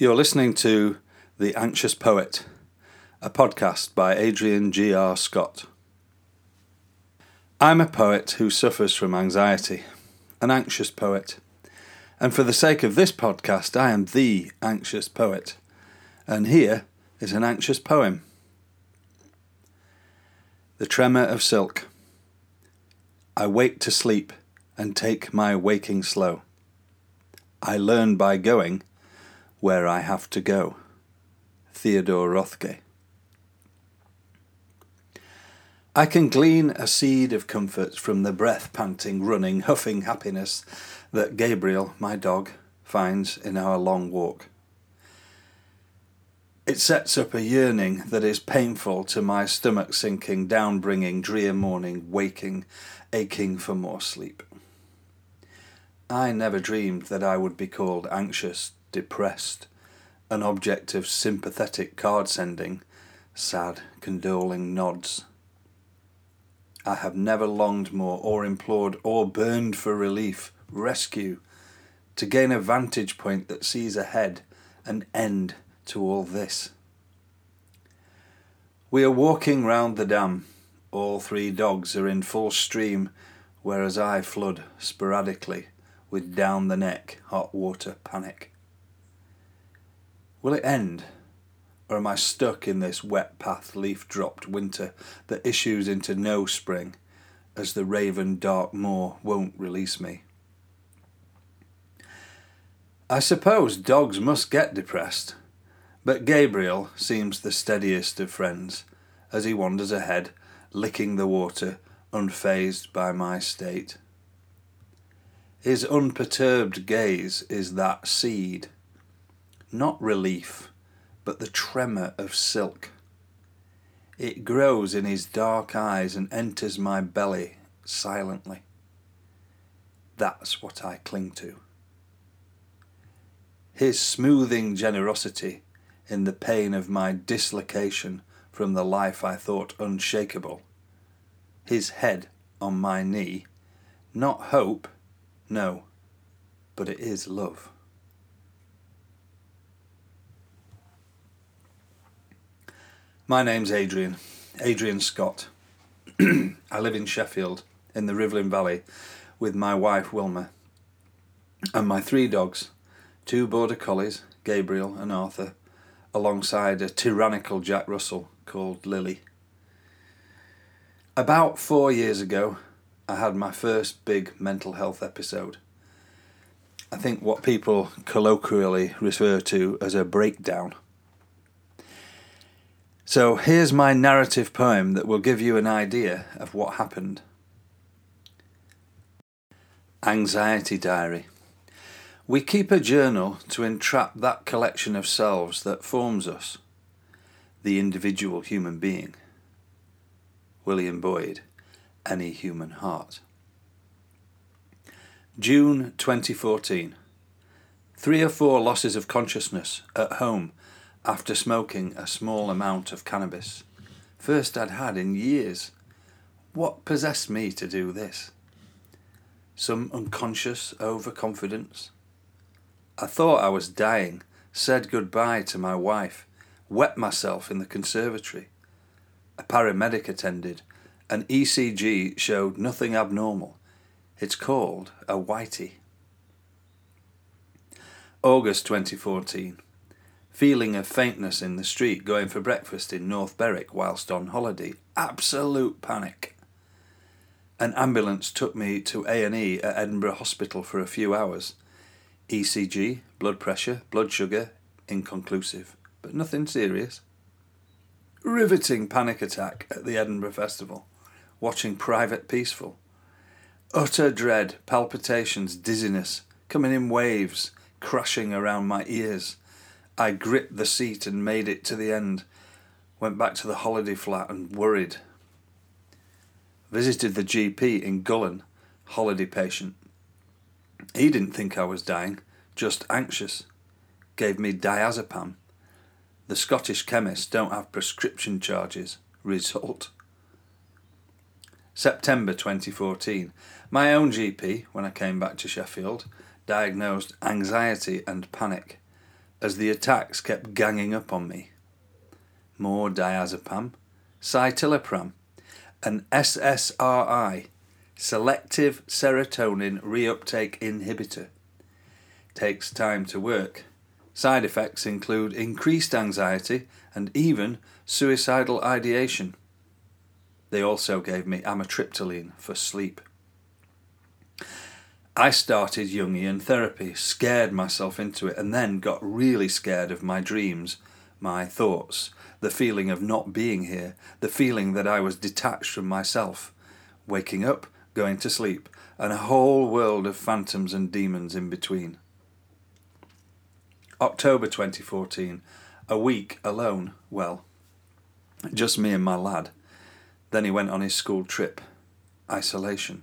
You're listening to The Anxious Poet, a podcast by Adrian G.R. Scott. I'm a poet who suffers from anxiety, an anxious poet. And for the sake of this podcast, I am the anxious poet. And here is an anxious poem The Tremor of Silk. I wake to sleep and take my waking slow. I learn by going where I have to go. Theodore Roethke. I can glean a seed of comfort from the breath panting, running, huffing happiness that Gabriel, my dog, finds in our long walk. It sets up a yearning that is painful to my stomach sinking, down bringing, drear morning, waking, aching for more sleep. I never dreamed that I would be called anxious, depressed, an object of sympathetic card sending, sad, condoling nods. I have never longed more, or implored, or burned for relief, rescue, to gain a vantage point that sees ahead an end to all this. We are walking round the dam. All three dogs are in full stream, whereas I flood sporadically with down the neck hot water panic. Will it end? Or am I stuck in this wet path, leaf dropped winter that issues into no spring, as the raven dark moor won't release me? I suppose dogs must get depressed, but Gabriel seems the steadiest of friends as he wanders ahead, licking the water, unfazed by my state. His unperturbed gaze is that seed not relief, but the tremor of silk. It grows in his dark eyes and enters my belly silently. That's what I cling to. His smoothing generosity in the pain of my dislocation from the life I thought unshakable. His head on my knee. Not hope, no, but it is love. My name's Adrian, Adrian Scott. I live in Sheffield in the Rivelin Valley with my wife Wilma and my three dogs, two border collies, Gabriel and Arthur, alongside a tyrannical Jack Russell called Lily. About four years ago, I had my first big mental health episode. I think what people colloquially refer to as a breakdown. So here's my narrative poem that will give you an idea of what happened. Anxiety Diary. We keep a journal to entrap that collection of selves that forms us, the individual human being. William Boyd, Any Human Heart. June 2014. Three or four losses of consciousness at home after smoking a small amount of cannabis. First I'd had in years. What possessed me to do this? Some unconscious overconfidence? I thought I was dying, said goodbye to my wife, wet myself in the conservatory. A paramedic attended. An ECG showed nothing abnormal. It's called a whitey. August 2014 feeling of faintness in the street going for breakfast in North Berwick whilst on holiday. Absolute panic. An ambulance took me to A&E at Edinburgh Hospital for a few hours. ECG, blood pressure, blood sugar, inconclusive, but nothing serious. Riveting panic attack at the Edinburgh Festival, watching Private Peaceful. Utter dread, palpitations, dizziness, coming in waves, crashing around my ears I gripped the seat and made it to the end. Went back to the holiday flat and worried. Visited the GP in Gullane, holiday patient. He didn't think I was dying, just anxious. Gave me diazepam. The Scottish chemists don't have prescription charges. Result. September 2014. My own GP, when I came back to Sheffield, diagnosed anxiety and panic as the attacks kept ganging up on me. More diazepam, citalopram, an SSRI, selective serotonin reuptake inhibitor. Takes time to work. Side effects include increased anxiety and even suicidal ideation. They also gave me amitriptyline for sleep. I started Jungian therapy, scared myself into it, and then got really scared of my dreams, my thoughts, the feeling of not being here, the feeling that I was detached from myself, waking up, going to sleep, and a whole world of phantoms and demons in between. October 2014, a week alone, well, just me and my lad. Then he went on his school trip. Isolation.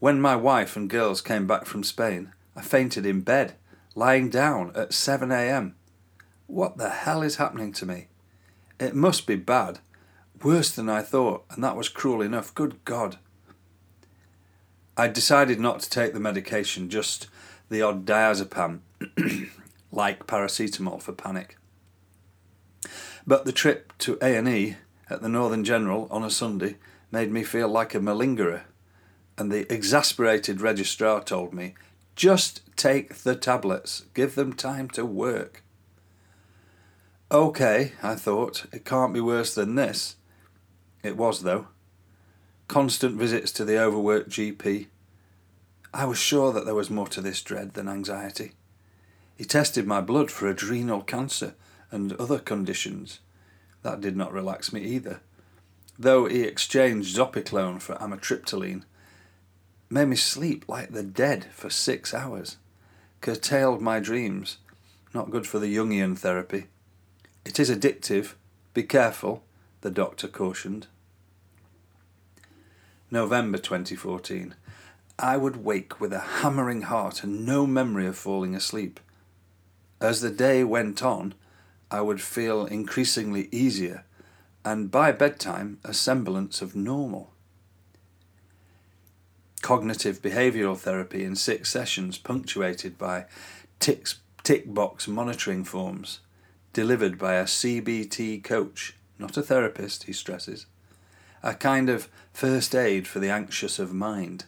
When my wife and girls came back from Spain, I fainted in bed, lying down at 7 a.m. What the hell is happening to me? It must be bad. Worse than I thought, and that was cruel enough. Good God. I decided not to take the medication, just the odd diazepam, like paracetamol for panic. But the trip to A&E at the Northern General on a Sunday made me feel like a malingerer and the exasperated registrar told me, just take the tablets, give them time to work. Okay, I thought, it can't be worse than this. It was, though. Constant visits to the overworked GP. I was sure that there was more to this dread than anxiety. He tested my blood for adrenal cancer and other conditions. That did not relax me either, though he exchanged zopiclone for amitriptyline made me sleep like the dead for six hours, curtailed my dreams. Not good for the Jungian therapy. It is addictive. Be careful, the doctor cautioned. November 2014. I would wake with a hammering heart and no memory of falling asleep. As the day went on, I would feel increasingly easier, and by bedtime, a semblance of normal cognitive behavioral therapy in six sessions, punctuated by tick, tick box monitoring forms, delivered by a CBT coach, not a therapist, he stresses. A kind of first aid for the anxious of mind.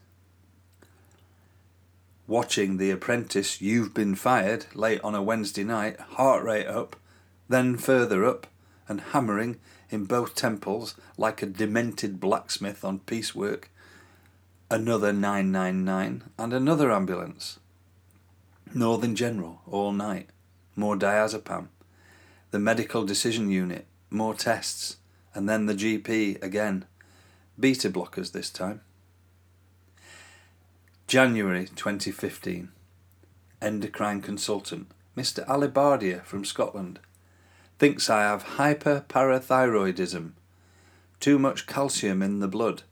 Watching The Apprentice You've Been Fired late on a Wednesday night, heart rate up, then further up, and hammering in both temples like a demented blacksmith on piecework another 999, and another ambulance. Northern General, all night. More diazepam. The medical decision unit, more tests. And then the GP again. Beta blockers this time. January 2015. Endocrine consultant, Mr. Alibardia from Scotland, thinks I have hyperparathyroidism, too much calcium in the blood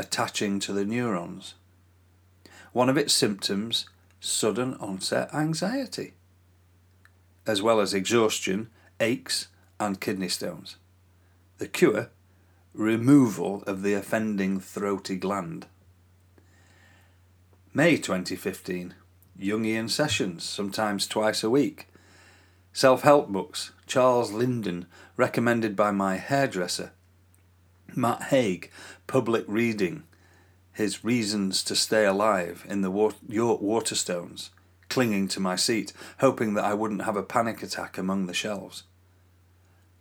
attaching to the neurons. One of its symptoms, sudden onset anxiety, as well as exhaustion, aches, and kidney stones. The cure, removal of the offending throaty gland. May 2015, Jungian sessions, sometimes twice a week. Self help books, Charles Linden, recommended by my hairdresser. Matt Haig, public reading his reasons to stay alive in the York Waterstones, clinging to my seat, hoping that I wouldn't have a panic attack among the shelves.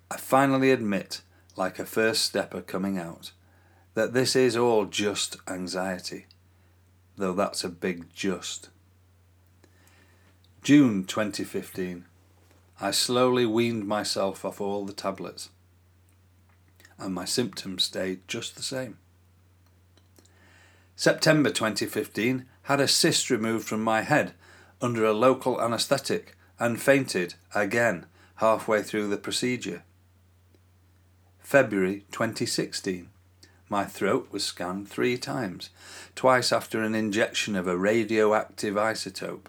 I finally admit, like a first stepper coming out, that this is all just anxiety, though that's a big just. June 2015. I slowly weaned myself off all the tablets and my symptoms stayed just the same. September 2015 had a cyst removed from my head under a local anaesthetic and fainted again halfway through the procedure. February 2016 my throat was scanned three times, twice after an injection of a radioactive isotope.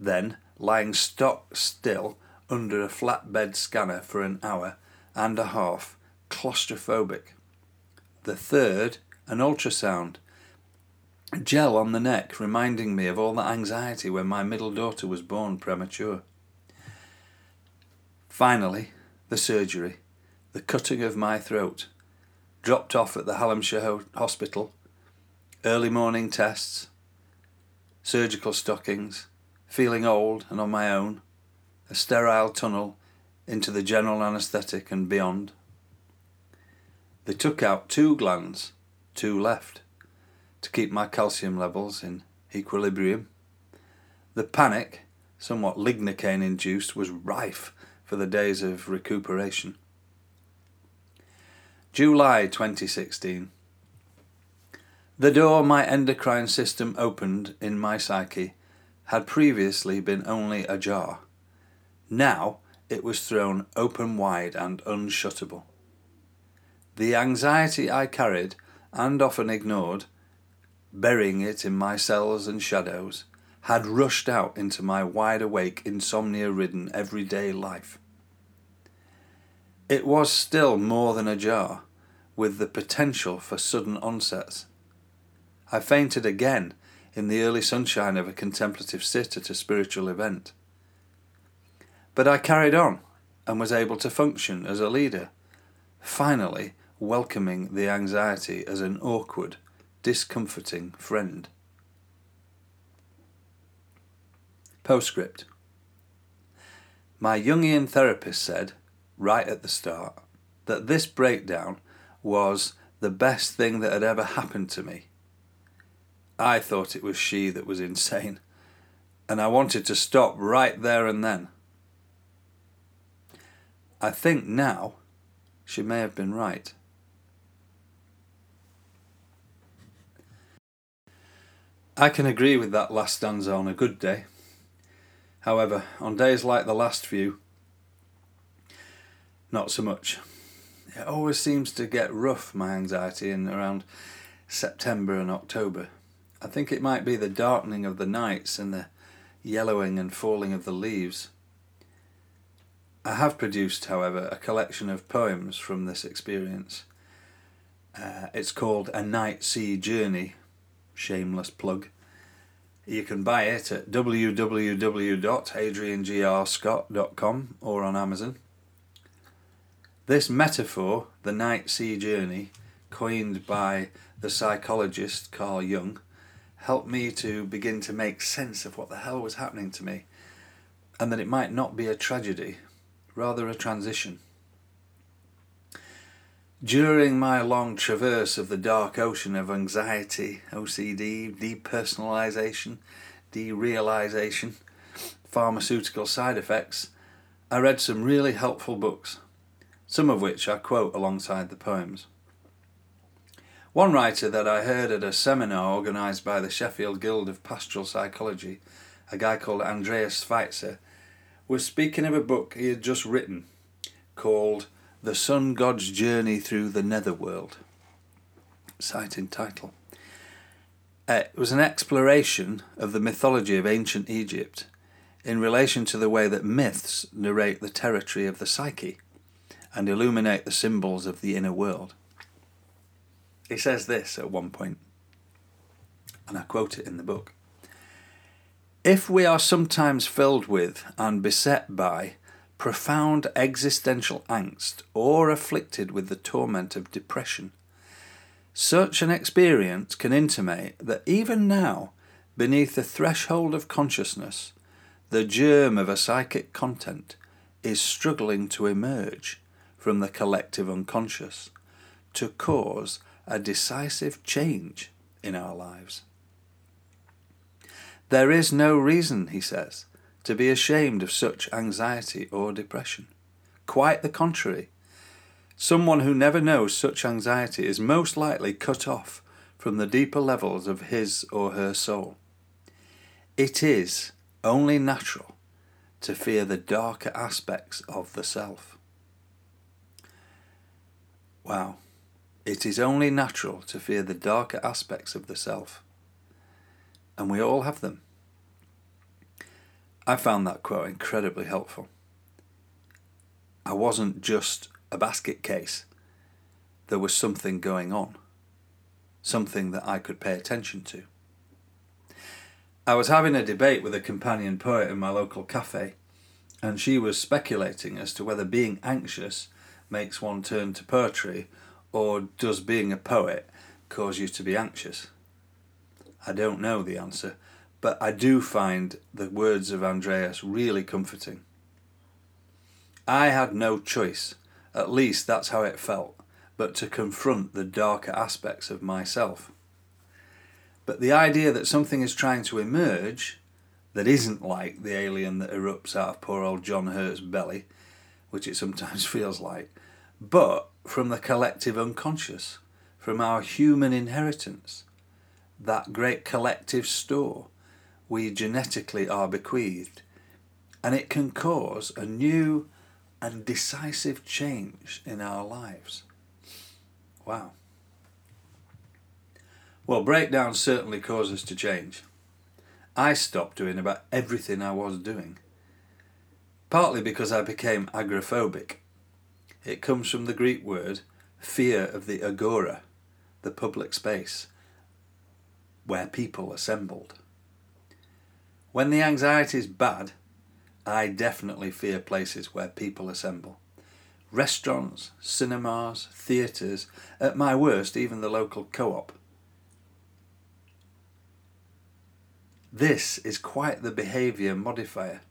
Then, lying stock still under a flatbed scanner for an hour and a half claustrophobic. The third, an ultrasound. Gel on the neck, reminding me of all that anxiety when my middle daughter was born premature. Finally, the surgery, the cutting of my throat, dropped off at the Hallamshire Ho- Hospital, early morning tests, surgical stockings, feeling old and on my own, a sterile tunnel into the general anaesthetic and beyond. They took out two glands, two left, to keep my calcium levels in equilibrium. The panic, somewhat lignocaine induced, was rife for the days of recuperation. July 2016. The door my endocrine system opened in my psyche had previously been only ajar. Now it was thrown open wide and unshuttable. The anxiety I carried, and often ignored, burying it in my cells and shadows, had rushed out into my wide awake, insomnia ridden everyday life. It was still more than ajar, with the potential for sudden onsets. I fainted again in the early sunshine of a contemplative sit at a spiritual event. But I carried on and was able to function as a leader, finally welcoming the anxiety as an awkward, discomforting friend. Postscript My Jungian therapist said, right at the start, that this breakdown was the best thing that had ever happened to me. I thought it was she that was insane, and I wanted to stop right there and then. I think now she may have been right. I can agree with that last stanza on a good day. However, on days like the last few, not so much. It always seems to get rough, my anxiety, in around September and October. I think it might be the darkening of the nights and the yellowing and falling of the leaves. I have produced, however, a collection of poems from this experience. Uh, it's called A Night Sea Journey shameless plug. You can buy it at www.adriangrscott.com or on Amazon. This metaphor, the night sea journey, coined by the psychologist Carl Jung, helped me to begin to make sense of what the hell was happening to me, and that it might not be a tragedy, rather a transition. During my long traverse of the dark ocean of anxiety, OCD, depersonalization, derealization, pharmaceutical side effects, I read some really helpful books, some of which I quote alongside the poems. One writer that I heard at a seminar organised by the Sheffield Guild of Pastoral Psychology, a guy called Andreas Schweizer, was speaking of a book he had just written called the Sun God's Journey Through the Netherworld. Citing title. Uh, it was an exploration of the mythology of ancient Egypt in relation to the way that myths narrate the territory of the psyche and illuminate the symbols of the inner world. He says this at one point, and I quote it in the book If we are sometimes filled with and beset by profound existential angst, or afflicted with the torment of depression. Such an experience can intimate that even now, beneath the threshold of consciousness, the germ of a psychic content is struggling to emerge from the collective unconscious to cause a decisive change in our lives. There is no reason, he says, to be ashamed of such anxiety or depression. Quite the contrary. Someone who never knows such anxiety is most likely cut off from the deeper levels of his or her soul. It is only natural to fear the darker aspects of the self. Wow. It is only natural to fear the darker aspects of the self. And we all have them. I found that quote incredibly helpful. I wasn't just a basket case, there was something going on, something that I could pay attention to. I was having a debate with a companion poet in my local cafe, and she was speculating as to whether being anxious makes one turn to poetry or does being a poet cause you to be anxious. I don't know the answer, but I do find the words of Andreas really comforting. I had no choice, at least that's how it felt, but to confront the darker aspects of myself. But the idea that something is trying to emerge that isn't like the alien that erupts out of poor old John Hurt's belly, which it sometimes feels like, but from the collective unconscious, from our human inheritance, that great collective store we genetically are bequeathed. And it can cause a new and decisive change in our lives. Wow. Well, breakdown certainly cause us to change. I stopped doing about everything I was doing. Partly because I became agoraphobic. It comes from the Greek word fear of the agora, the public space, where people assembled. When the anxiety is bad, I definitely fear places where people assemble. Restaurants, cinemas, theatres, at my worst, even the local co op. This is quite the behaviour modifier.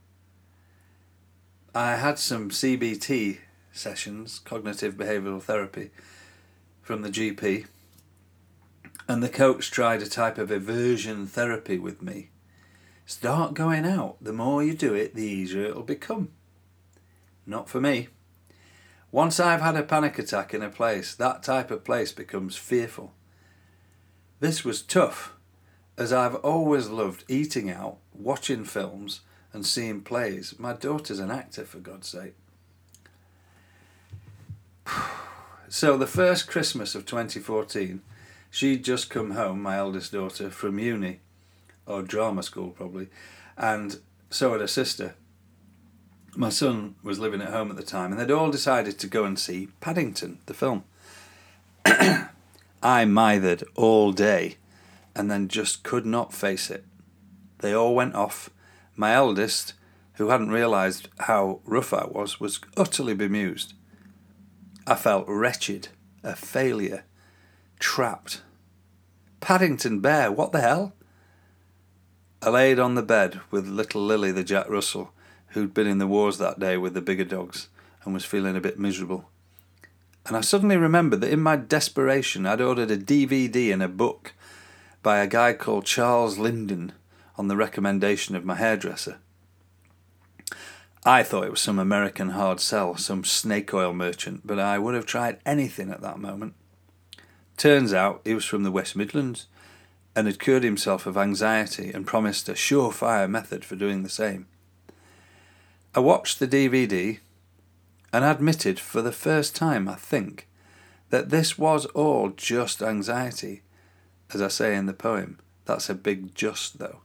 I had some CBT sessions, cognitive behavioural therapy, from the GP, and the coach tried a type of aversion therapy with me. Start going out. The more you do it, the easier it'll become. Not for me. Once I've had a panic attack in a place, that type of place becomes fearful. This was tough as I've always loved eating out, watching films, and seeing plays. My daughter's an actor, for God's sake. So, the first Christmas of 2014, she'd just come home, my eldest daughter, from uni, or drama school probably, and so had her sister. My son was living at home at the time, and they'd all decided to go and see Paddington, the film. I mithered all day and then just could not face it. They all went off. My eldest, who hadn't realised how rough I was, was utterly bemused. I felt wretched, a failure, trapped. Paddington Bear, what the hell? I laid on the bed with little Lily the Jack Russell, who'd been in the wars that day with the bigger dogs and was feeling a bit miserable. And I suddenly remembered that in my desperation I'd ordered a DVD and a book by a guy called Charles Linden on the recommendation of my hairdresser. I thought it was some American hard sell, some snake oil merchant, but I would have tried anything at that moment. Turns out he was from the West Midlands and had cured himself of anxiety and promised a surefire method for doing the same. I watched the DVD and admitted for the first time, I think, that this was all just anxiety as I say in the poem. That's a big just, though.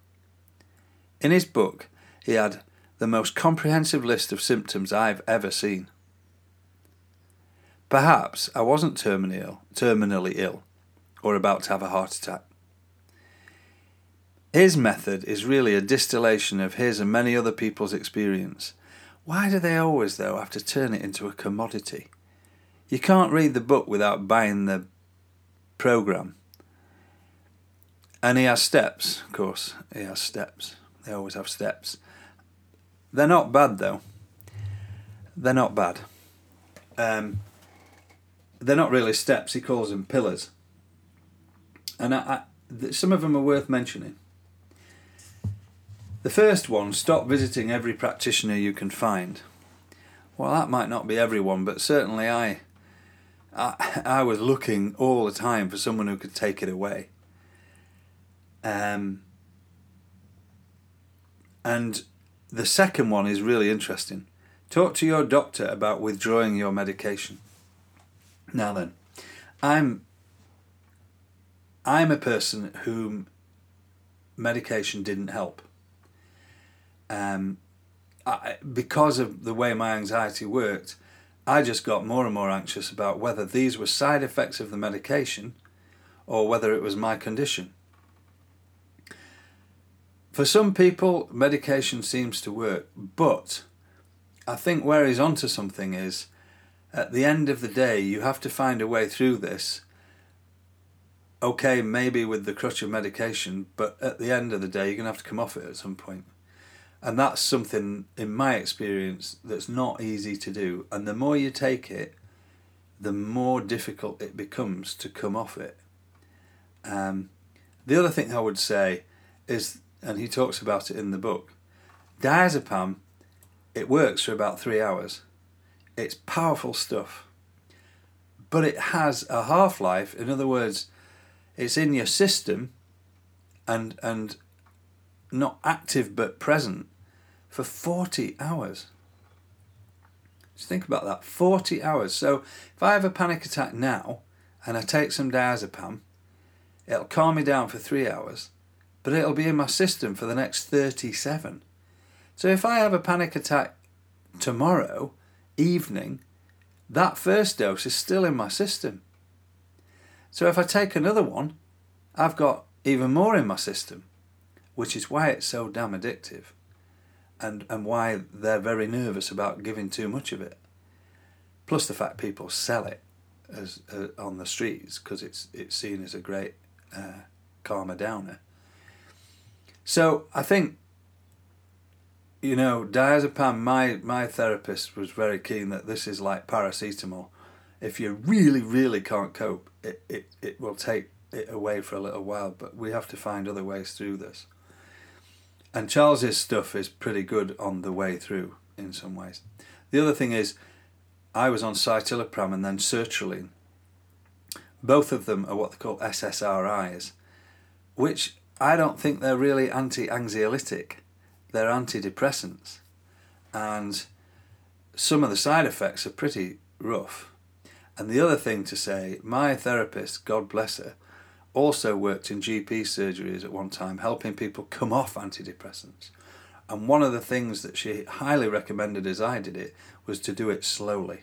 In his book, he had the most comprehensive list of symptoms I've ever seen. Perhaps I wasn't terminally Ill, terminally ill or about to have a heart attack. His method is really a distillation of his and many other people's experience. Why do they always, though, have to turn it into a commodity? You can't read the book without buying the program. And he has steps, of course. He has steps. They always have steps. They're not bad, though. They're not bad. Um, they're not really steps. He calls them pillars. And I, I, some of them are worth mentioning. The first one stop visiting every practitioner you can find. Well, that might not be everyone, but certainly I, I, I was looking all the time for someone who could take it away. Um, and the second one is really interesting. Talk to your doctor about withdrawing your medication. Now then, I'm I'm a person whom medication didn't help. Um, I, because of the way my anxiety worked, I just got more and more anxious about whether these were side effects of the medication or whether it was my condition. For some people, medication seems to work, but I think where he's onto something is at the end of the day, you have to find a way through this. Okay, maybe with the crutch of medication, but at the end of the day, you're going to have to come off it at some point. And that's something, in my experience, that's not easy to do. And the more you take it, the more difficult it becomes to come off it. Um, the other thing I would say is, and he talks about it in the book, diazepam, it works for about three hours. It's powerful stuff. But it has a half life. In other words, it's in your system and and not active but present for 40 hours. Just think about that 40 hours. So if I have a panic attack now and I take some diazepam, it'll calm me down for three hours, but it'll be in my system for the next 37. So if I have a panic attack tomorrow evening, that first dose is still in my system. So if I take another one, I've got even more in my system, which is why it's so damn addictive and, and why they're very nervous about giving too much of it. Plus the fact people sell it as uh, on the streets because it's it's seen as a great uh, calmer downer. So I think you know, diazepam, my, my therapist was very keen that this is like paracetamol. If you really, really can't cope, it, it, it will take it away for a little while, but we have to find other ways through this. And Charles's stuff is pretty good on the way through in some ways. The other thing is, I was on citalopram and then sertraline. Both of them are what they call SSRIs, which I don't think they're really anti anxiolytic they're antidepressants, and some of the side effects are pretty rough. And the other thing to say, my therapist, God bless her, also worked in GP surgeries at one time, helping people come off antidepressants. And one of the things that she highly recommended as I did it was to do it slowly,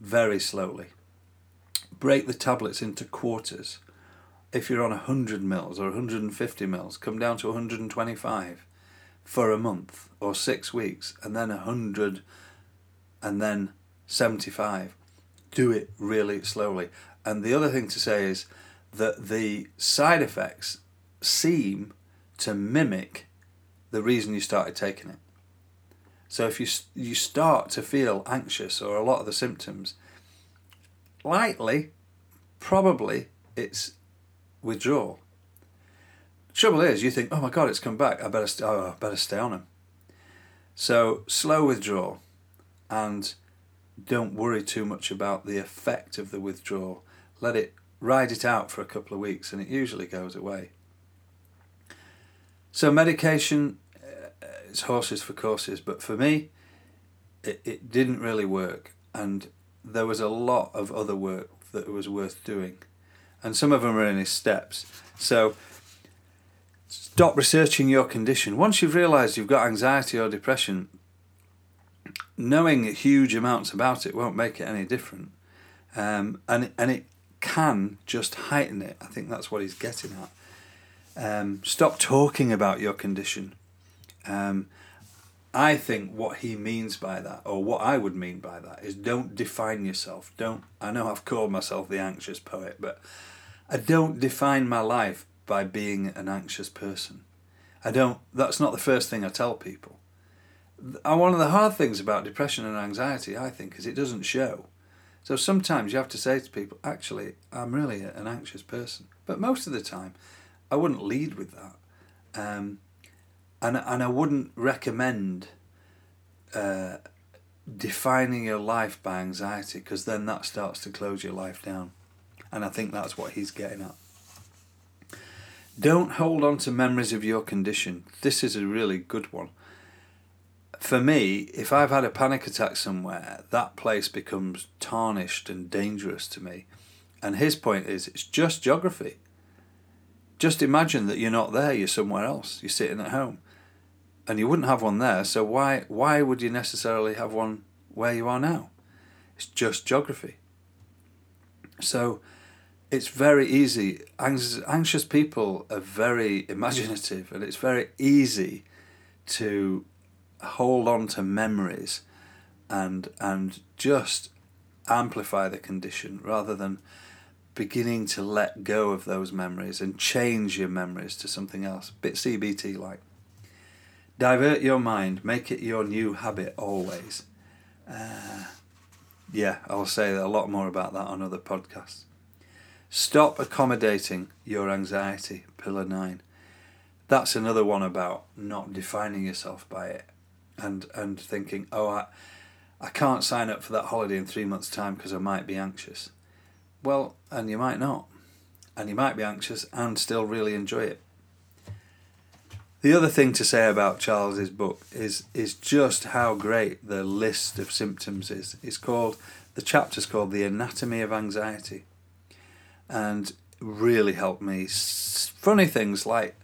very slowly. Break the tablets into quarters. If you're on 100 mils or 150 mils, come down to 125 for a month or six weeks and then a hundred and then 75 do it really slowly and the other thing to say is that the side effects seem to mimic the reason you started taking it so if you you start to feel anxious or a lot of the symptoms likely probably it's withdrawal Trouble is, you think, oh my god, it's come back. I better, st- oh, I better stay on them. So slow withdrawal, and don't worry too much about the effect of the withdrawal. Let it ride it out for a couple of weeks, and it usually goes away. So medication, uh, it's horses for courses, but for me, it, it didn't really work, and there was a lot of other work that was worth doing, and some of them are in his steps. So stop researching your condition. Once you've realised you've got anxiety or depression, knowing huge amounts about it won't make it any different. Um, and, and it can just heighten it. I think that's what he's getting at. Um, stop talking about your condition. Um, I think what he means by that, or what I would mean by that, is don't define yourself. Don't. I know I've called myself the anxious poet, but I don't define my life by being an anxious person. I don't, that's not the first thing I tell people. One of the hard things about depression and anxiety, I think, is it doesn't show. So sometimes you have to say to people, actually, I'm really an anxious person. But most of the time, I wouldn't lead with that. Um, and, and I wouldn't recommend uh, defining your life by anxiety because then that starts to close your life down. And I think that's what he's getting at. Don't hold on to memories of your condition. This is a really good one. For me, if I've had a panic attack somewhere, that place becomes tarnished and dangerous to me. And his point is it's just geography. Just imagine that you're not there, you're somewhere else, you're sitting at home. And you wouldn't have one there, so why why would you necessarily have one where you are now? It's just geography. So it's very easy. Anxious people are very imaginative, and it's very easy to hold on to memories and and just amplify the condition rather than beginning to let go of those memories and change your memories to something else. Bit CBT like. Divert your mind, make it your new habit always. Uh, yeah, I'll say a lot more about that on other podcasts. Stop accommodating your anxiety, pillar nine. That's another one about not defining yourself by it and, and thinking, oh, I, I can't sign up for that holiday in three months' time because I might be anxious. Well, and you might not. And you might be anxious and still really enjoy it. The other thing to say about Charles's book is is just how great the list of symptoms is. It's called the chapter's called The Anatomy of Anxiety. And really helped me. Funny things like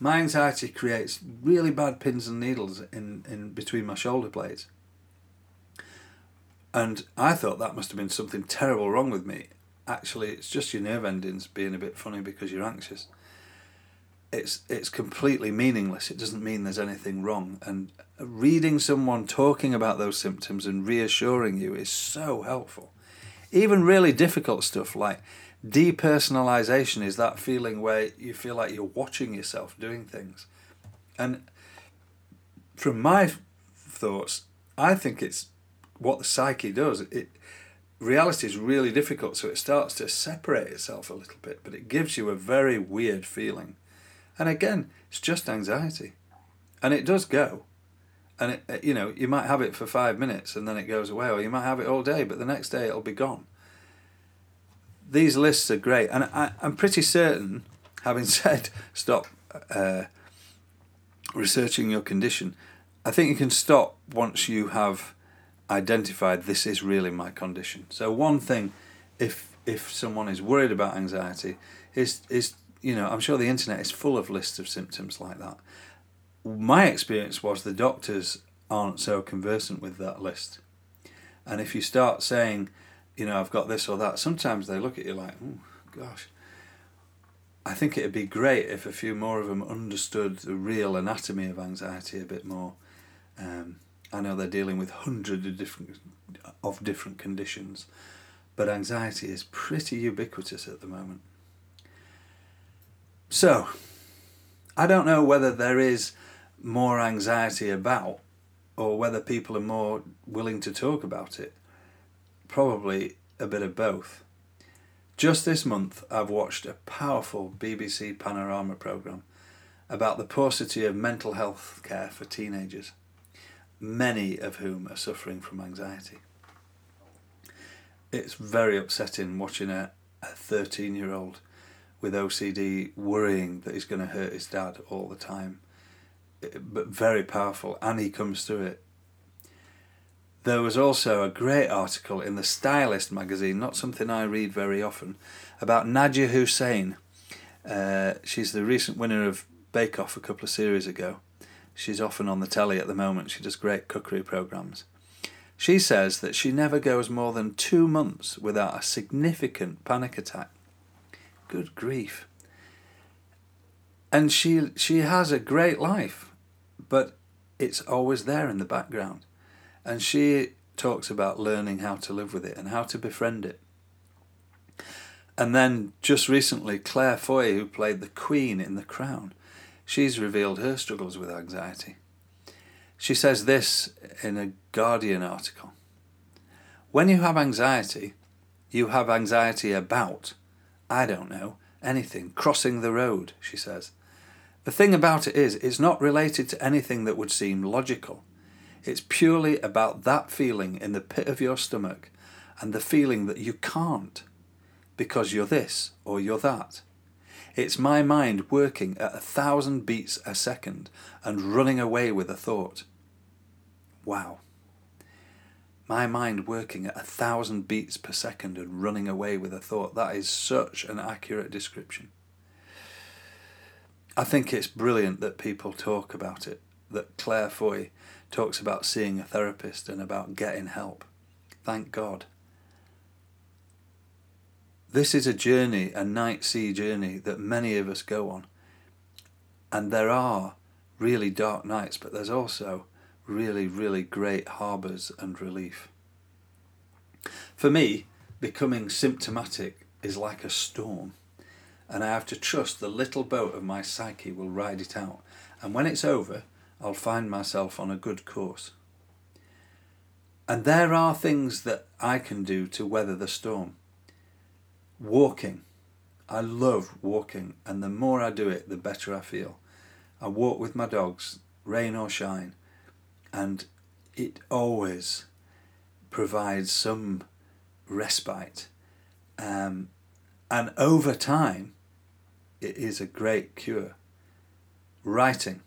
my anxiety creates really bad pins and needles in, in between my shoulder blades. And I thought that must have been something terrible wrong with me. Actually, it's just your nerve endings being a bit funny because you're anxious it's it's completely meaningless. It doesn't mean there's anything wrong. And reading someone talking about those symptoms and reassuring you is so helpful. Even really difficult stuff like depersonalization is that feeling where you feel like you're watching yourself doing things. And from my thoughts, I think it's what the psyche does. It reality is really difficult, so it starts to separate itself a little bit, but it gives you a very weird feeling and again, it's just anxiety. And it does go. And it, you know, you might have it for five minutes and then it goes away, or you might have it all day, but the next day it'll be gone. These lists are great, and I, I'm pretty certain, having said stop uh, researching your condition, I think you can stop once you have identified this is really my condition. So one thing, if if someone is worried about anxiety, is is you know, I'm sure the internet is full of lists of symptoms like that. My experience was the doctors aren't so conversant with that list. And if you start saying, you know, I've got this or that, sometimes they look at you like, oh, gosh. I think it'd be great if a few more of them understood the real anatomy of anxiety a bit more. Um, I know they're dealing with hundreds of different of different conditions, but anxiety is pretty ubiquitous at the moment. So, I don't know whether there is more anxiety about or whether people are more willing to talk about it. Probably a bit of both. Just this month, I've watched a powerful BBC Panorama programme about the paucity of mental health care for teenagers, many of whom are suffering from anxiety. It's very upsetting watching a 13 year old with OCD worrying that he's going to hurt his dad all the time. But very powerful, and he comes through it. There was also a great article in the Stylist magazine, not something I read very often, about Nadiya Hussain. Uh, she's the recent winner of Bake Off a couple of series ago. She's often on the telly at the moment. She does great cookery programs. She says that she never goes more than two months without a significant panic attack. Good grief. And she she has a great life, but it's always there in the background. And she talks about learning how to live with it and how to befriend it. And then just recently, Claire Foy, who played the Queen in The Crown, she's revealed her struggles with anxiety. She says this in a Guardian article When you have anxiety, you have anxiety about I don't know, anything, crossing the road, she says. The thing about it is, it's not related to anything that would seem logical. It's purely about that feeling in the pit of your stomach and the feeling that you can't because you're this or you're that. It's my mind working at a thousand beats a second and running away with a thought. Wow my mind working at a thousand beats per second and running away with a thought. That is such an accurate description. I think it's brilliant that people talk about it, that Claire Foy talks about seeing a therapist and about getting help. Thank God. This is a journey, a night sea journey that many of us go on. And there are really dark nights, but there's also really, really great harbours and relief. For me, becoming symptomatic is like a storm, and I have to trust the little boat of my psyche will ride it out, and when it's over, I'll find myself on a good course. And there are things that I can do to weather the storm. Walking. I love walking, and the more I do it, the better I feel. I walk with my dogs, rain or shine, and it always provides some respite. Um, and over time, it is a great cure. Writing.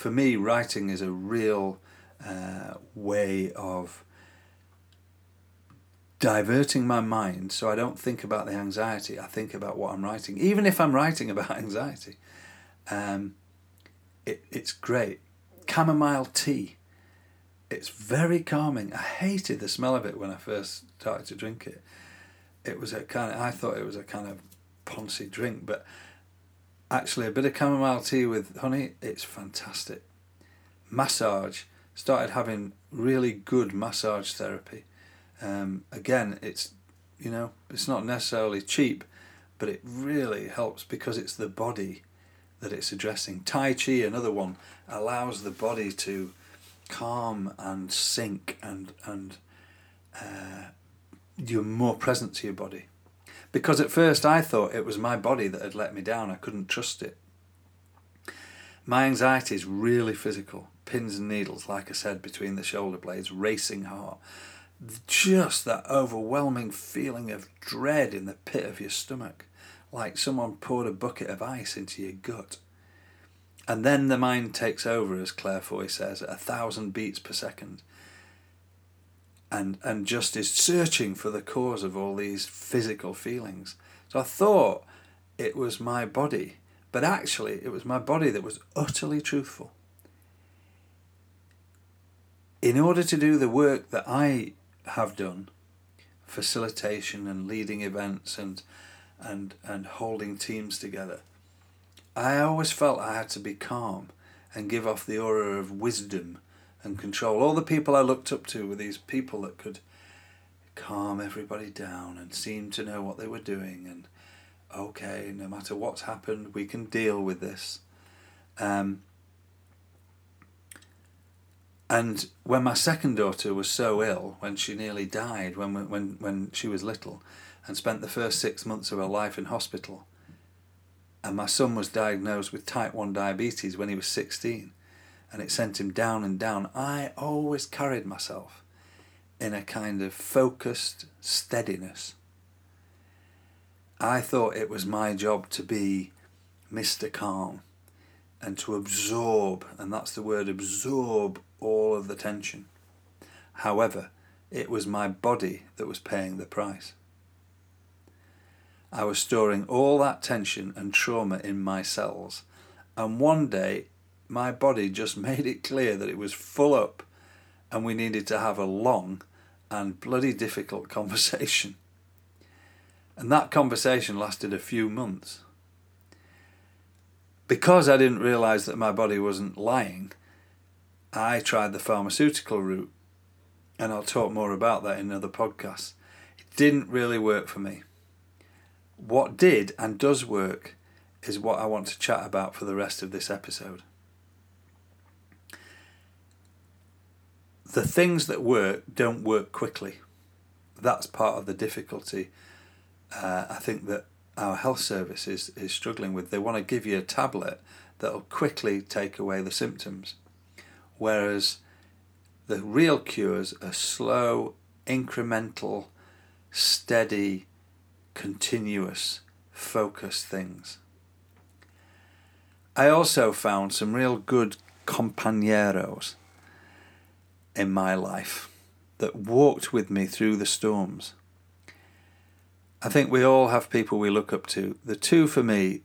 For me, writing is a real uh, way of diverting my mind so I don't think about the anxiety. I think about what I'm writing, even if I'm writing about anxiety. Um, it, it's great. Chamomile tea. It's very calming. I hated the smell of it when I first started to drink it. It was a kind of, I thought it was a kind of poncy drink, but actually a bit of chamomile tea with honey, it's fantastic. Massage. Started having really good massage therapy um, again, it's you know it's not necessarily cheap, but it really helps because it's the body that it's addressing. Tai Chi, another one, allows the body to calm and sink and and uh, you're more present to your body. Because at first I thought it was my body that had let me down. I couldn't trust it. My anxiety is really physical. Pins and needles, like I said, between the shoulder blades, racing heart just that overwhelming feeling of dread in the pit of your stomach, like someone poured a bucket of ice into your gut. And then the mind takes over, as Claire Foy says, at a thousand beats per second. And, and just is searching for the cause of all these physical feelings. So I thought it was my body, but actually it was my body that was utterly truthful. In order to do the work that I have done, facilitation and leading events and and and holding teams together. I always felt I had to be calm and give off the aura of wisdom and control. All the people I looked up to were these people that could calm everybody down and seem to know what they were doing and okay, no matter what's happened, we can deal with this. Um, and when my second daughter was so ill, when she nearly died, when, when, when she was little, and spent the first six months of her life in hospital, and my son was diagnosed with type 1 diabetes when he was 16, and it sent him down and down, I always carried myself in a kind of focused steadiness. I thought it was my job to be Mr. Calm and to absorb, and that's the word absorb all of the tension. However, it was my body that was paying the price. I was storing all that tension and trauma in my cells, and one day my body just made it clear that it was full up and we needed to have a long and bloody difficult conversation. And that conversation lasted a few months. Because I didn't realise that my body wasn't lying, I tried the pharmaceutical route, and I'll talk more about that in another podcast. It didn't really work for me. What did and does work is what I want to chat about for the rest of this episode. The things that work don't work quickly. That's part of the difficulty. Uh, I think that our health service is, is struggling with. They want to give you a tablet that'll quickly take away the symptoms whereas the real cures are slow, incremental, steady, continuous, focused things. I also found some real good compañeros in my life that walked with me through the storms. I think we all have people we look up to. The two for me,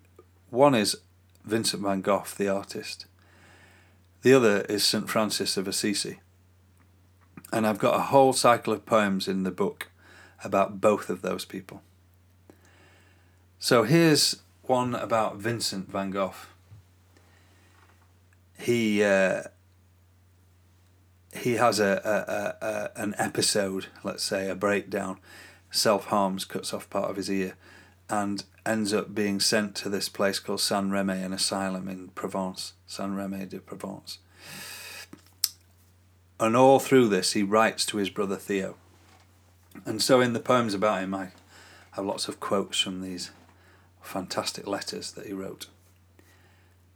one is Vincent van Gogh, the artist. The other is St. Francis of Assisi. And I've got a whole cycle of poems in the book about both of those people. So here's one about Vincent van Gogh. He uh, he has a, a, a, a an episode, let's say a breakdown, self harms, cuts off part of his ear, and ends up being sent to this place called Saint Remy, an asylum in Provence, Saint Remy de Provence. And all through this, he writes to his brother Theo. And so, in the poems about him, I have lots of quotes from these fantastic letters that he wrote.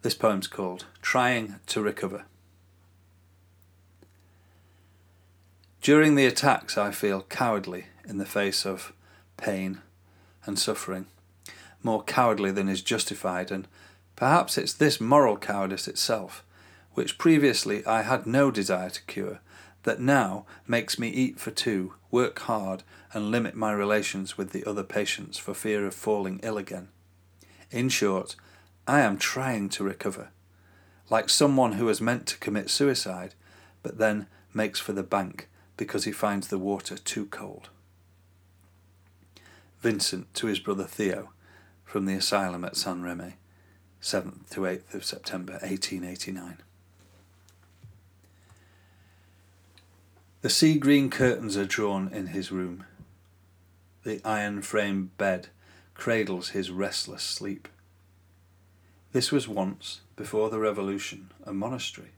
This poem's called Trying to Recover. During the attacks, I feel cowardly in the face of pain and suffering, more cowardly than is justified, and perhaps it's this moral cowardice itself, which previously I had no desire to cure, that now makes me eat for two, work hard, and limit my relations with the other patients for fear of falling ill again. In short, I am trying to recover, like someone who has meant to commit suicide, but then makes for the bank because he finds the water too cold. Vincent to his brother Theo from the asylum at Saint Remy, 7th to 8th of September 1889. The sea green curtains are drawn in his room. The iron framed bed cradles his restless sleep. This was once, before the revolution, a monastery.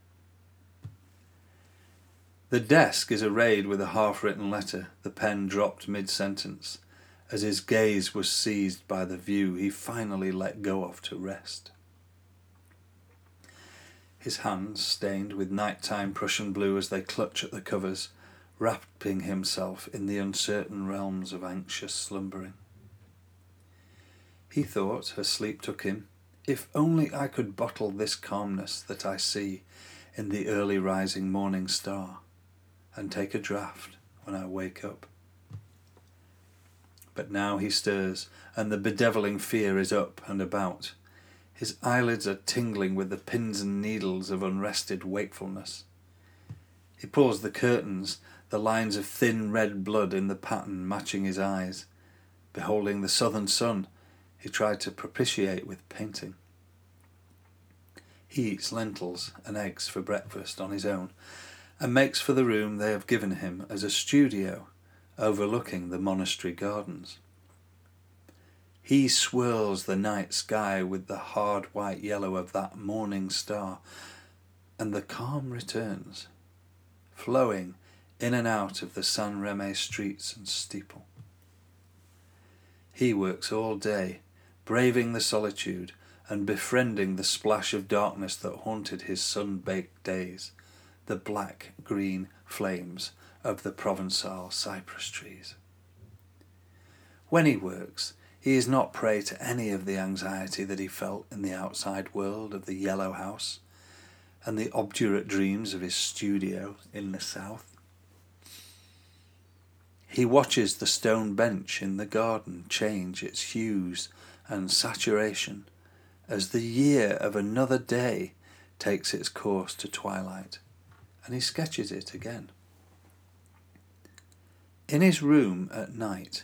The desk is arrayed with a half written letter, the pen dropped mid sentence. As his gaze was seized by the view he finally let go of to rest. His hands stained with nighttime Prussian blue as they clutch at the covers, wrapping himself in the uncertain realms of anxious slumbering. He thought, as sleep took him, if only I could bottle this calmness that I see in the early rising morning star and take a draught when I wake up. But now he stirs, and the bedeviling fear is up and about. His eyelids are tingling with the pins and needles of unrested wakefulness. He pulls the curtains, the lines of thin red blood in the pattern matching his eyes. Beholding the southern sun, he tried to propitiate with painting. He eats lentils and eggs for breakfast on his own, and makes for the room they have given him as a studio overlooking the monastery gardens. He swirls the night sky with the hard white yellow of that morning star, and the calm returns, flowing in and out of the Saint Remy streets and steeple. He works all day, braving the solitude and befriending the splash of darkness that haunted his sun baked days the black green flames of the Provençal cypress trees. When he works, he is not prey to any of the anxiety that he felt in the outside world of the yellow house and the obdurate dreams of his studio in the south. He watches the stone bench in the garden change its hues and saturation as the year of another day takes its course to twilight and he sketches it again. In his room at night,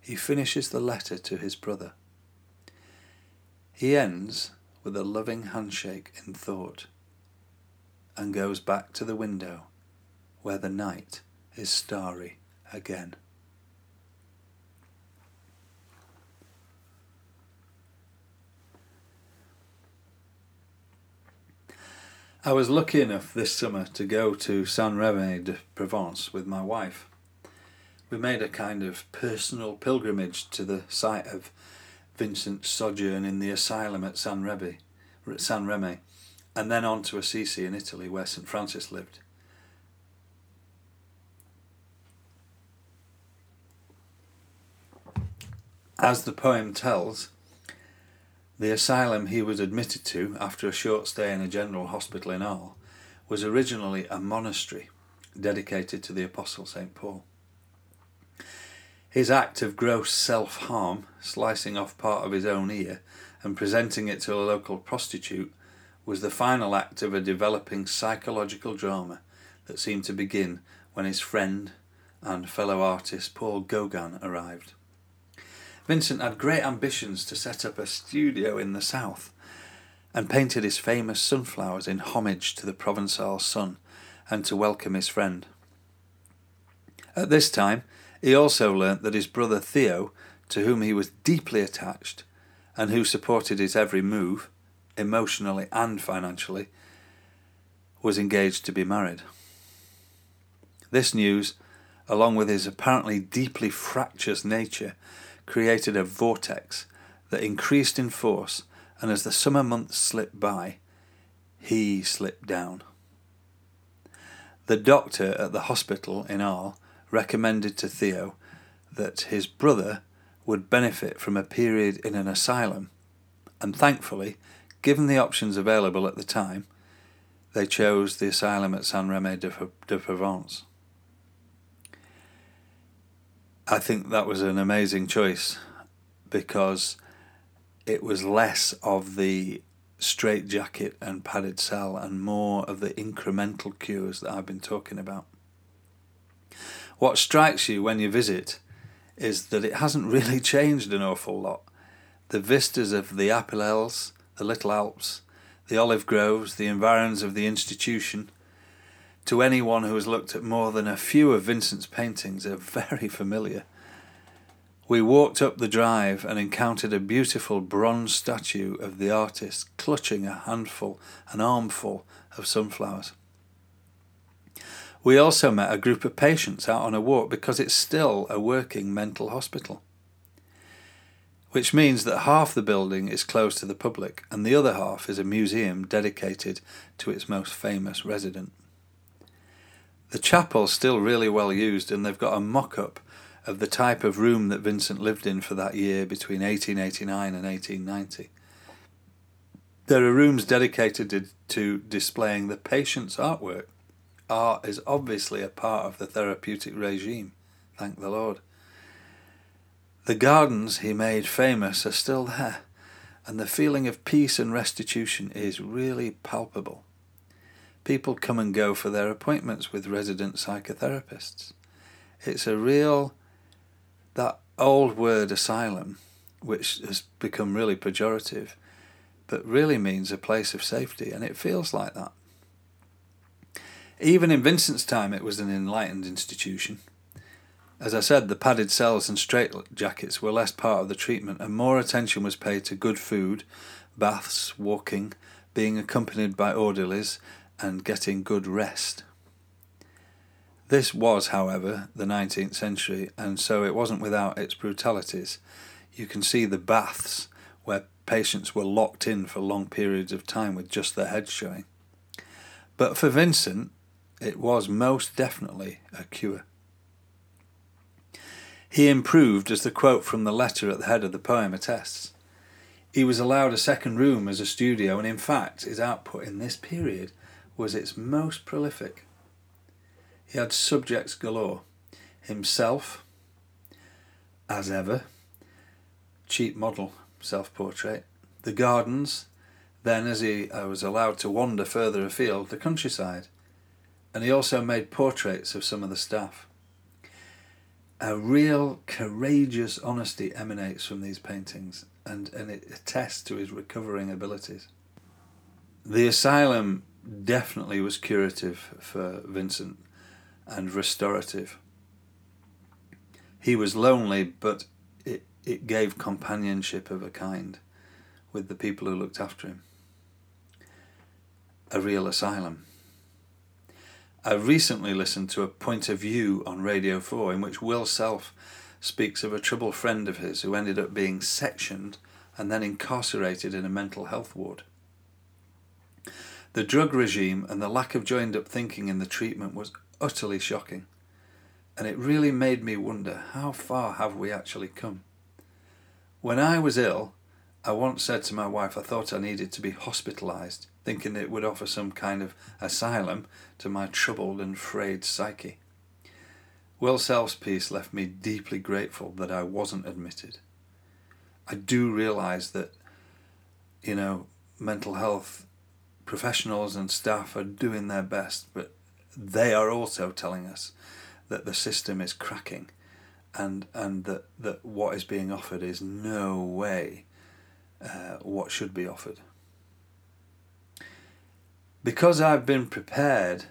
he finishes the letter to his brother. He ends with a loving handshake in thought and goes back to the window where the night is starry again. I was lucky enough this summer to go to Saint Remy de Provence with my wife. We made a kind of personal pilgrimage to the site of Vincent's sojourn in the asylum at Saint Remy, San and then on to Assisi in Italy where St Francis lived. As the poem tells, the asylum he was admitted to after a short stay in a general hospital in Arles was originally a monastery dedicated to the Apostle St. Paul. His act of gross self harm, slicing off part of his own ear and presenting it to a local prostitute, was the final act of a developing psychological drama that seemed to begin when his friend and fellow artist Paul Gauguin arrived. Vincent had great ambitions to set up a studio in the south and painted his famous sunflowers in homage to the Provençal sun and to welcome his friend. At this time, he also learnt that his brother Theo, to whom he was deeply attached and who supported his every move, emotionally and financially, was engaged to be married. This news, along with his apparently deeply fractious nature, created a vortex that increased in force, and as the summer months slipped by, he slipped down. The doctor at the hospital in Arles recommended to Theo that his brother would benefit from a period in an asylum, and thankfully, given the options available at the time, they chose the asylum at Saint Remy de, de Provence. I think that was an amazing choice because it was less of the straitjacket and padded cell and more of the incremental cures that I've been talking about. What strikes you when you visit is that it hasn't really changed an awful lot. The vistas of the Apennines, the Little Alps, the olive groves, the environs of the institution, to anyone who has looked at more than a few of Vincent's paintings, are very familiar. We walked up the drive and encountered a beautiful bronze statue of the artist clutching a handful, an armful of sunflowers. We also met a group of patients out on a walk because it's still a working mental hospital. Which means that half the building is closed to the public and the other half is a museum dedicated to its most famous resident. The chapel's still really well used and they've got a mock up of the type of room that Vincent lived in for that year between 1889 and 1890. There are rooms dedicated to displaying the patient's artwork. Art is obviously a part of the therapeutic regime, thank the Lord. The gardens he made famous are still there, and the feeling of peace and restitution is really palpable. People come and go for their appointments with resident psychotherapists. It's a real that old word asylum, which has become really pejorative, but really means a place of safety, and it feels like that. Even in Vincent's time, it was an enlightened institution. As I said, the padded cells and straitjackets were less part of the treatment, and more attention was paid to good food, baths, walking, being accompanied by orderlies, and getting good rest. This was, however, the 19th century, and so it wasn't without its brutalities. You can see the baths where patients were locked in for long periods of time with just their heads showing. But for Vincent, it was most definitely a cure. He improved, as the quote from the letter at the head of the poem attests. He was allowed a second room as a studio, and in fact, his output in this period was its most prolific. He had subjects galore. Himself, as ever, cheap model self portrait. The gardens, then as he uh, was allowed to wander further afield, the countryside. And he also made portraits of some of the staff. A real courageous honesty emanates from these paintings, and, and it attests to his recovering abilities. The asylum definitely was curative for Vincent and restorative. He was lonely, but it, it gave companionship of a kind with the people who looked after him. A real asylum. I recently listened to a point of view on Radio 4 in which Will Self speaks of a troubled friend of his who ended up being sectioned and then incarcerated in a mental health ward. The drug regime and the lack of joined up thinking in the treatment was utterly shocking. And it really made me wonder how far have we actually come? When I was ill, I once said to my wife I thought I needed to be hospitalised, thinking it would offer some kind of asylum to my troubled and frayed psyche. Will Self's piece left me deeply grateful that I wasn't admitted. I do realise that, you know, mental health professionals and staff are doing their best, but they are also telling us that the system is cracking and and that, that what is being offered is no way uh, what should be offered. Because I've been prepared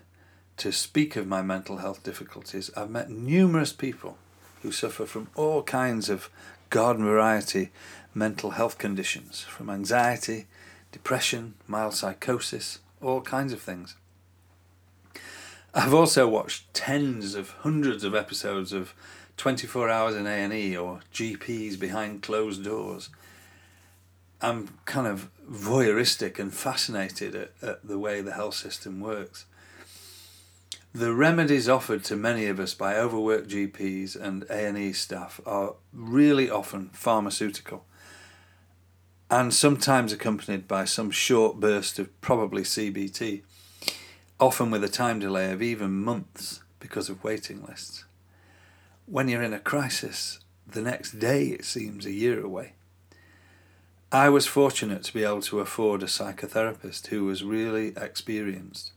to speak of my mental health difficulties, I've met numerous people who suffer from all kinds of garden variety mental health conditions, from anxiety, depression, mild psychosis, all kinds of things. I've also watched tens of hundreds of episodes of 24 hours in A&E or GPs behind closed doors. I'm kind of voyeuristic and fascinated at, at the way the health system works. The remedies offered to many of us by overworked GPs and A&E staff are really often pharmaceutical and sometimes accompanied by some short burst of probably CBT, often with a time delay of even months because of waiting lists. When you're in a crisis, the next day it seems a year away. I was fortunate to be able to afford a psychotherapist who was really experienced.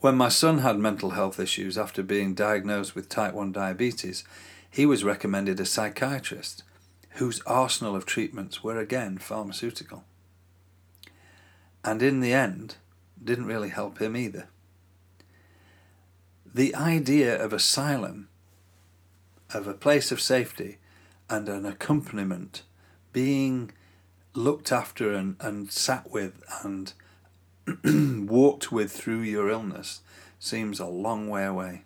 When my son had mental health issues after being diagnosed with type 1 diabetes, he was recommended a psychiatrist whose arsenal of treatments were again pharmaceutical. And in the end, didn't really help him either. The idea of asylum, of a place of safety, and an accompaniment being looked after and, and sat with and walked with through your illness seems a long way away.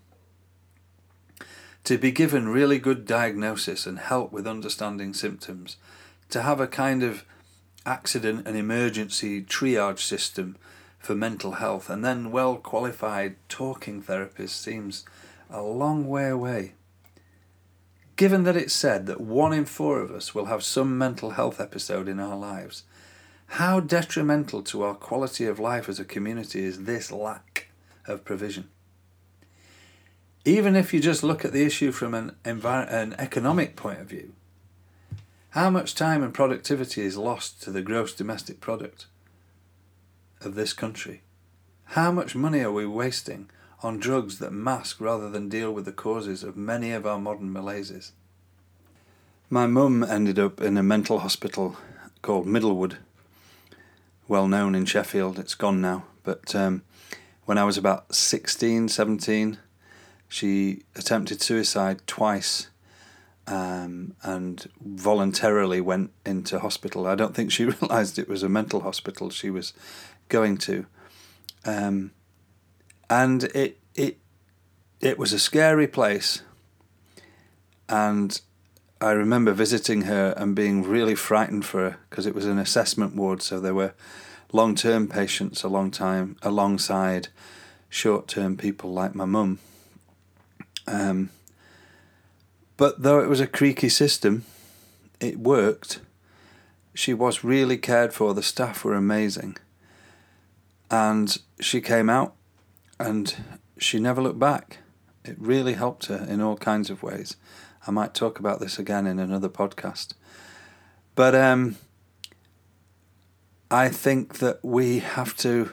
To be given really good diagnosis and help with understanding symptoms, to have a kind of accident and emergency triage system for mental health, and then well qualified talking therapists seems a long way away. Given that it's said that one in four of us will have some mental health episode in our lives, how detrimental to our quality of life as a community is this lack of provision? Even if you just look at the issue from an, envir- an economic point of view, how much time and productivity is lost to the gross domestic product of this country? How much money are we wasting on drugs that mask rather than deal with the causes of many of our modern malaises? My mum ended up in a mental hospital called Middlewood well known in Sheffield. It's gone now. But um, when I was about 16, 17, she attempted suicide twice um, and voluntarily went into hospital. I don't think she realised it was a mental hospital she was going to. Um, and it, it, it was a scary place. And I remember visiting her and being really frightened for her because it was an assessment ward, so there were long-term patients a long time alongside short-term people like my mum. Um, but though it was a creaky system, it worked. She was really cared for. The staff were amazing, and she came out, and she never looked back. It really helped her in all kinds of ways. I might talk about this again in another podcast. But um, I think that we have to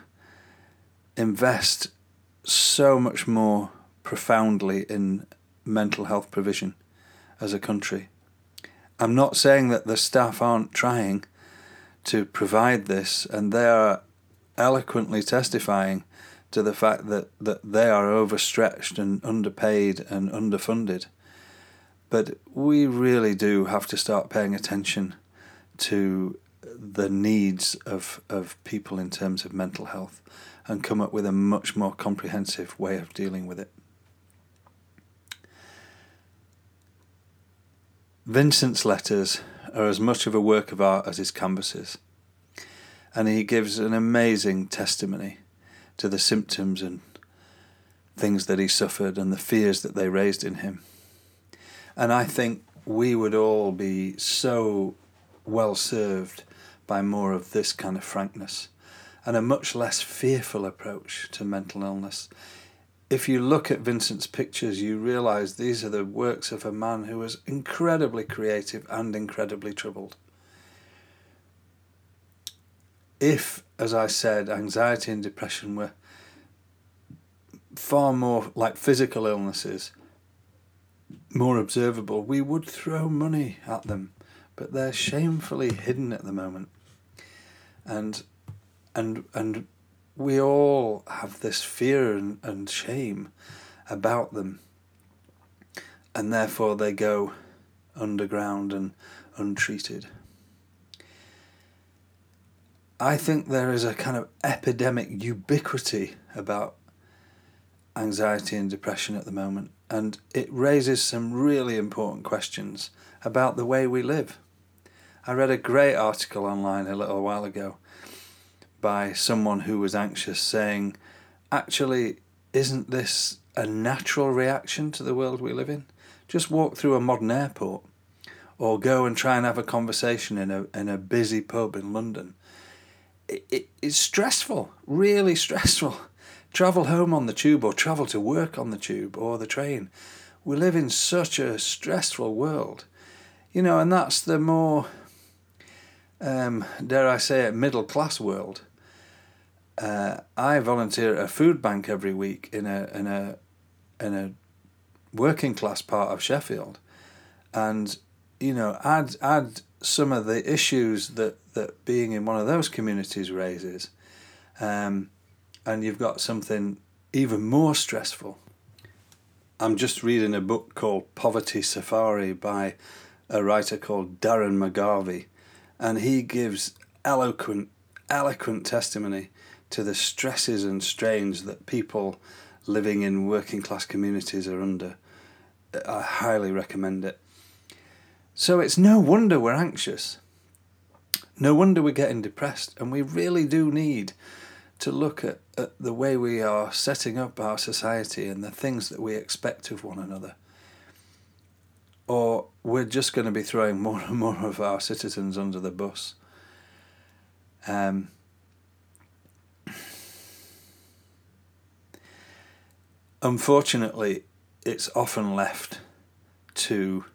invest so much more profoundly in mental health provision as a country. I'm not saying that the staff aren't trying to provide this, and they are eloquently testifying to the fact that, that they are overstretched and underpaid and underfunded. But we really do have to start paying attention to the needs of, of people in terms of mental health and come up with a much more comprehensive way of dealing with it. Vincent's letters are as much of a work of art as his canvases, and he gives an amazing testimony to the symptoms and things that he suffered and the fears that they raised in him. And I think we would all be so well served by more of this kind of frankness and a much less fearful approach to mental illness. If you look at Vincent's pictures, you realize these are the works of a man who was incredibly creative and incredibly troubled. If, as I said, anxiety and depression were far more like physical illnesses, more observable, we would throw money at them, but they're shamefully hidden at the moment. And and and we all have this fear and, and shame about them, and therefore they go underground and untreated. I think there is a kind of epidemic ubiquity about anxiety and depression at the moment, and it raises some really important questions about the way we live. I read a great article online a little while ago by someone who was anxious saying, actually, isn't this a natural reaction to the world we live in? Just walk through a modern airport or go and try and have a conversation in a, in a busy pub in London. It, it, it's stressful, really stressful. Travel home on the tube or travel to work on the tube or the train. We live in such a stressful world. You know, and that's the more, um, dare I say it, middle class world uh, I volunteer at a food bank every week in a in a in a working class part of Sheffield, and you know add add some of the issues that that being in one of those communities raises, um, and you've got something even more stressful. I'm just reading a book called Poverty Safari by a writer called Darren McGarvey, and he gives eloquent eloquent testimony to the stresses and strains that people living in working class communities are under. I highly recommend it. So it's no wonder we're anxious. No wonder we're getting depressed, and we really do need to look at, at the way we are setting up our society and the things that we expect of one another. Or we're just going to be throwing more and more of our citizens under the bus. Um, unfortunately, it's often left to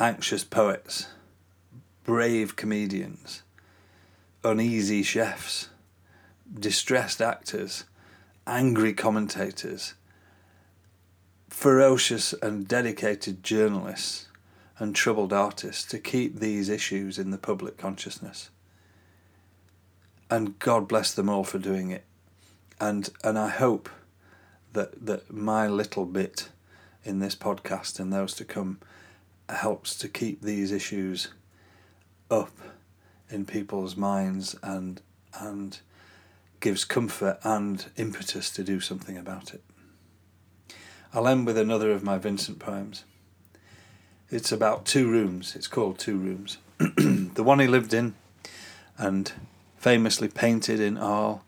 anxious poets, brave comedians, uneasy chefs, distressed actors, angry commentators, ferocious and dedicated journalists, and troubled artists to keep these issues in the public consciousness. And God bless them all for doing it. And and I hope that that my little bit in this podcast and those to come helps to keep these issues up in people's minds and and gives comfort and impetus to do something about it. I'll end with another of my Vincent poems. It's about two rooms. It's called Two Rooms. the one he lived in and famously painted in Arles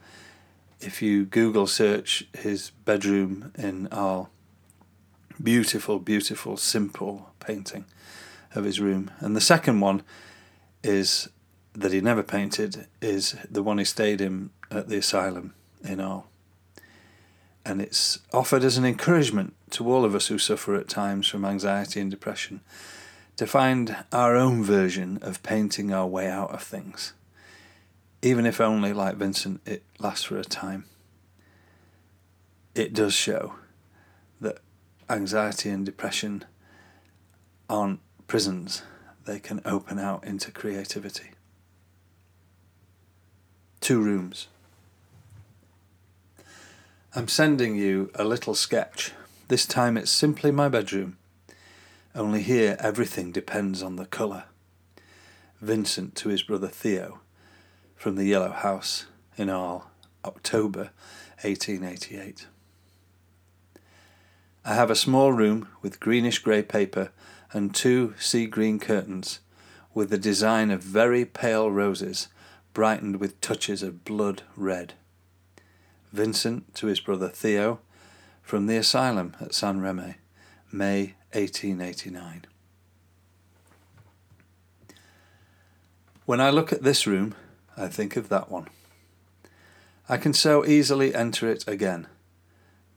if you Google search his bedroom in Arles, beautiful, beautiful, simple painting of his room. And the second one is that he never painted is the one he stayed in at the asylum in Arles. And it's offered as an encouragement to all of us who suffer at times from anxiety and depression to find our own version of painting our way out of things even if only, like Vincent, it lasts for a time, it does show that anxiety and depression aren't prisons, they can open out into creativity. Two rooms. I'm sending you a little sketch. This time it's simply my bedroom. Only here everything depends on the colour. Vincent to his brother Theo from the Yellow House in Arles, October 1888. I have a small room with greenish grey paper and two sea green curtains with the design of very pale roses brightened with touches of blood red. Vincent to his brother Theo from the asylum at Saint Remy, May 1889. When I look at this room, I think of that one. I can so easily enter it again,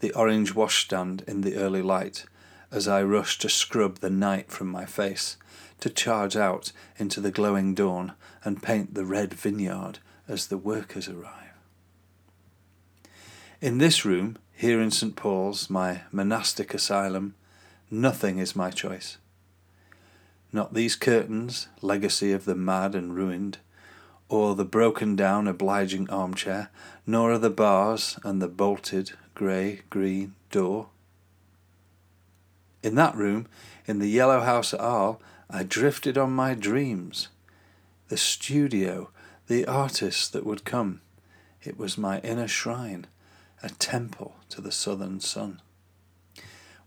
the orange washstand in the early light, as I rush to scrub the night from my face, to charge out into the glowing dawn and paint the red vineyard as the workers arrive. In this room, here in St. Paul's, my monastic asylum, nothing is my choice. Not these curtains, legacy of the mad and ruined, or the broken down obliging armchair, nor are the bars and the bolted grey green door. In that room, in the yellow house at Arles, I drifted on my dreams. The studio, the artist that would come, it was my inner shrine, a temple to the southern sun.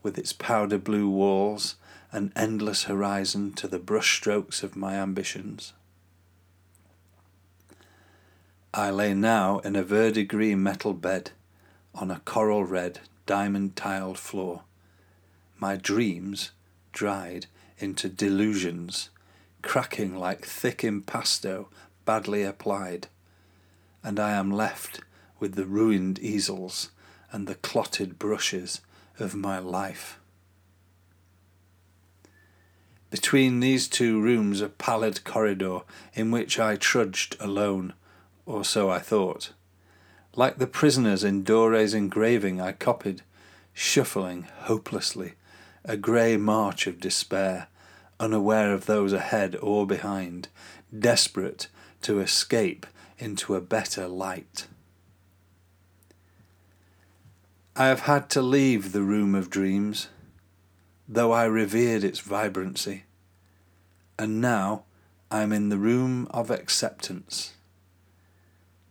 With its powder blue walls, an endless horizon to the brushstrokes of my ambitions. I lay now in a verdigris metal bed on a coral red, diamond tiled floor. My dreams dried into delusions, cracking like thick impasto badly applied, and I am left with the ruined easels and the clotted brushes of my life. Between these two rooms a pallid corridor in which I trudged alone or so I thought. Like the prisoners in Doré's engraving I copied, shuffling hopelessly, a grey march of despair, unaware of those ahead or behind, desperate to escape into a better light. I have had to leave the room of dreams, though I revered its vibrancy, and now I am in the room of acceptance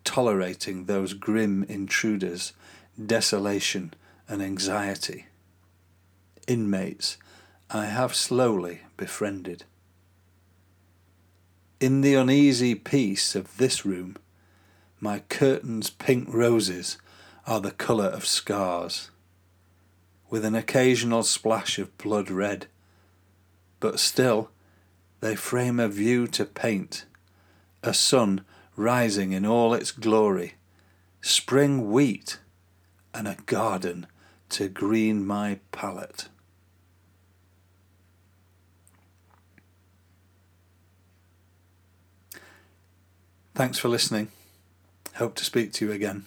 tolerating those grim intruders, desolation and anxiety. Inmates I have slowly befriended. In the uneasy peace of this room, my curtains' pink roses are the colour of scars, with an occasional splash of blood red, but still they frame a view to paint, a sun rising in all its glory, spring wheat, and a garden to green my palate. Thanks for listening. Hope to speak to you again.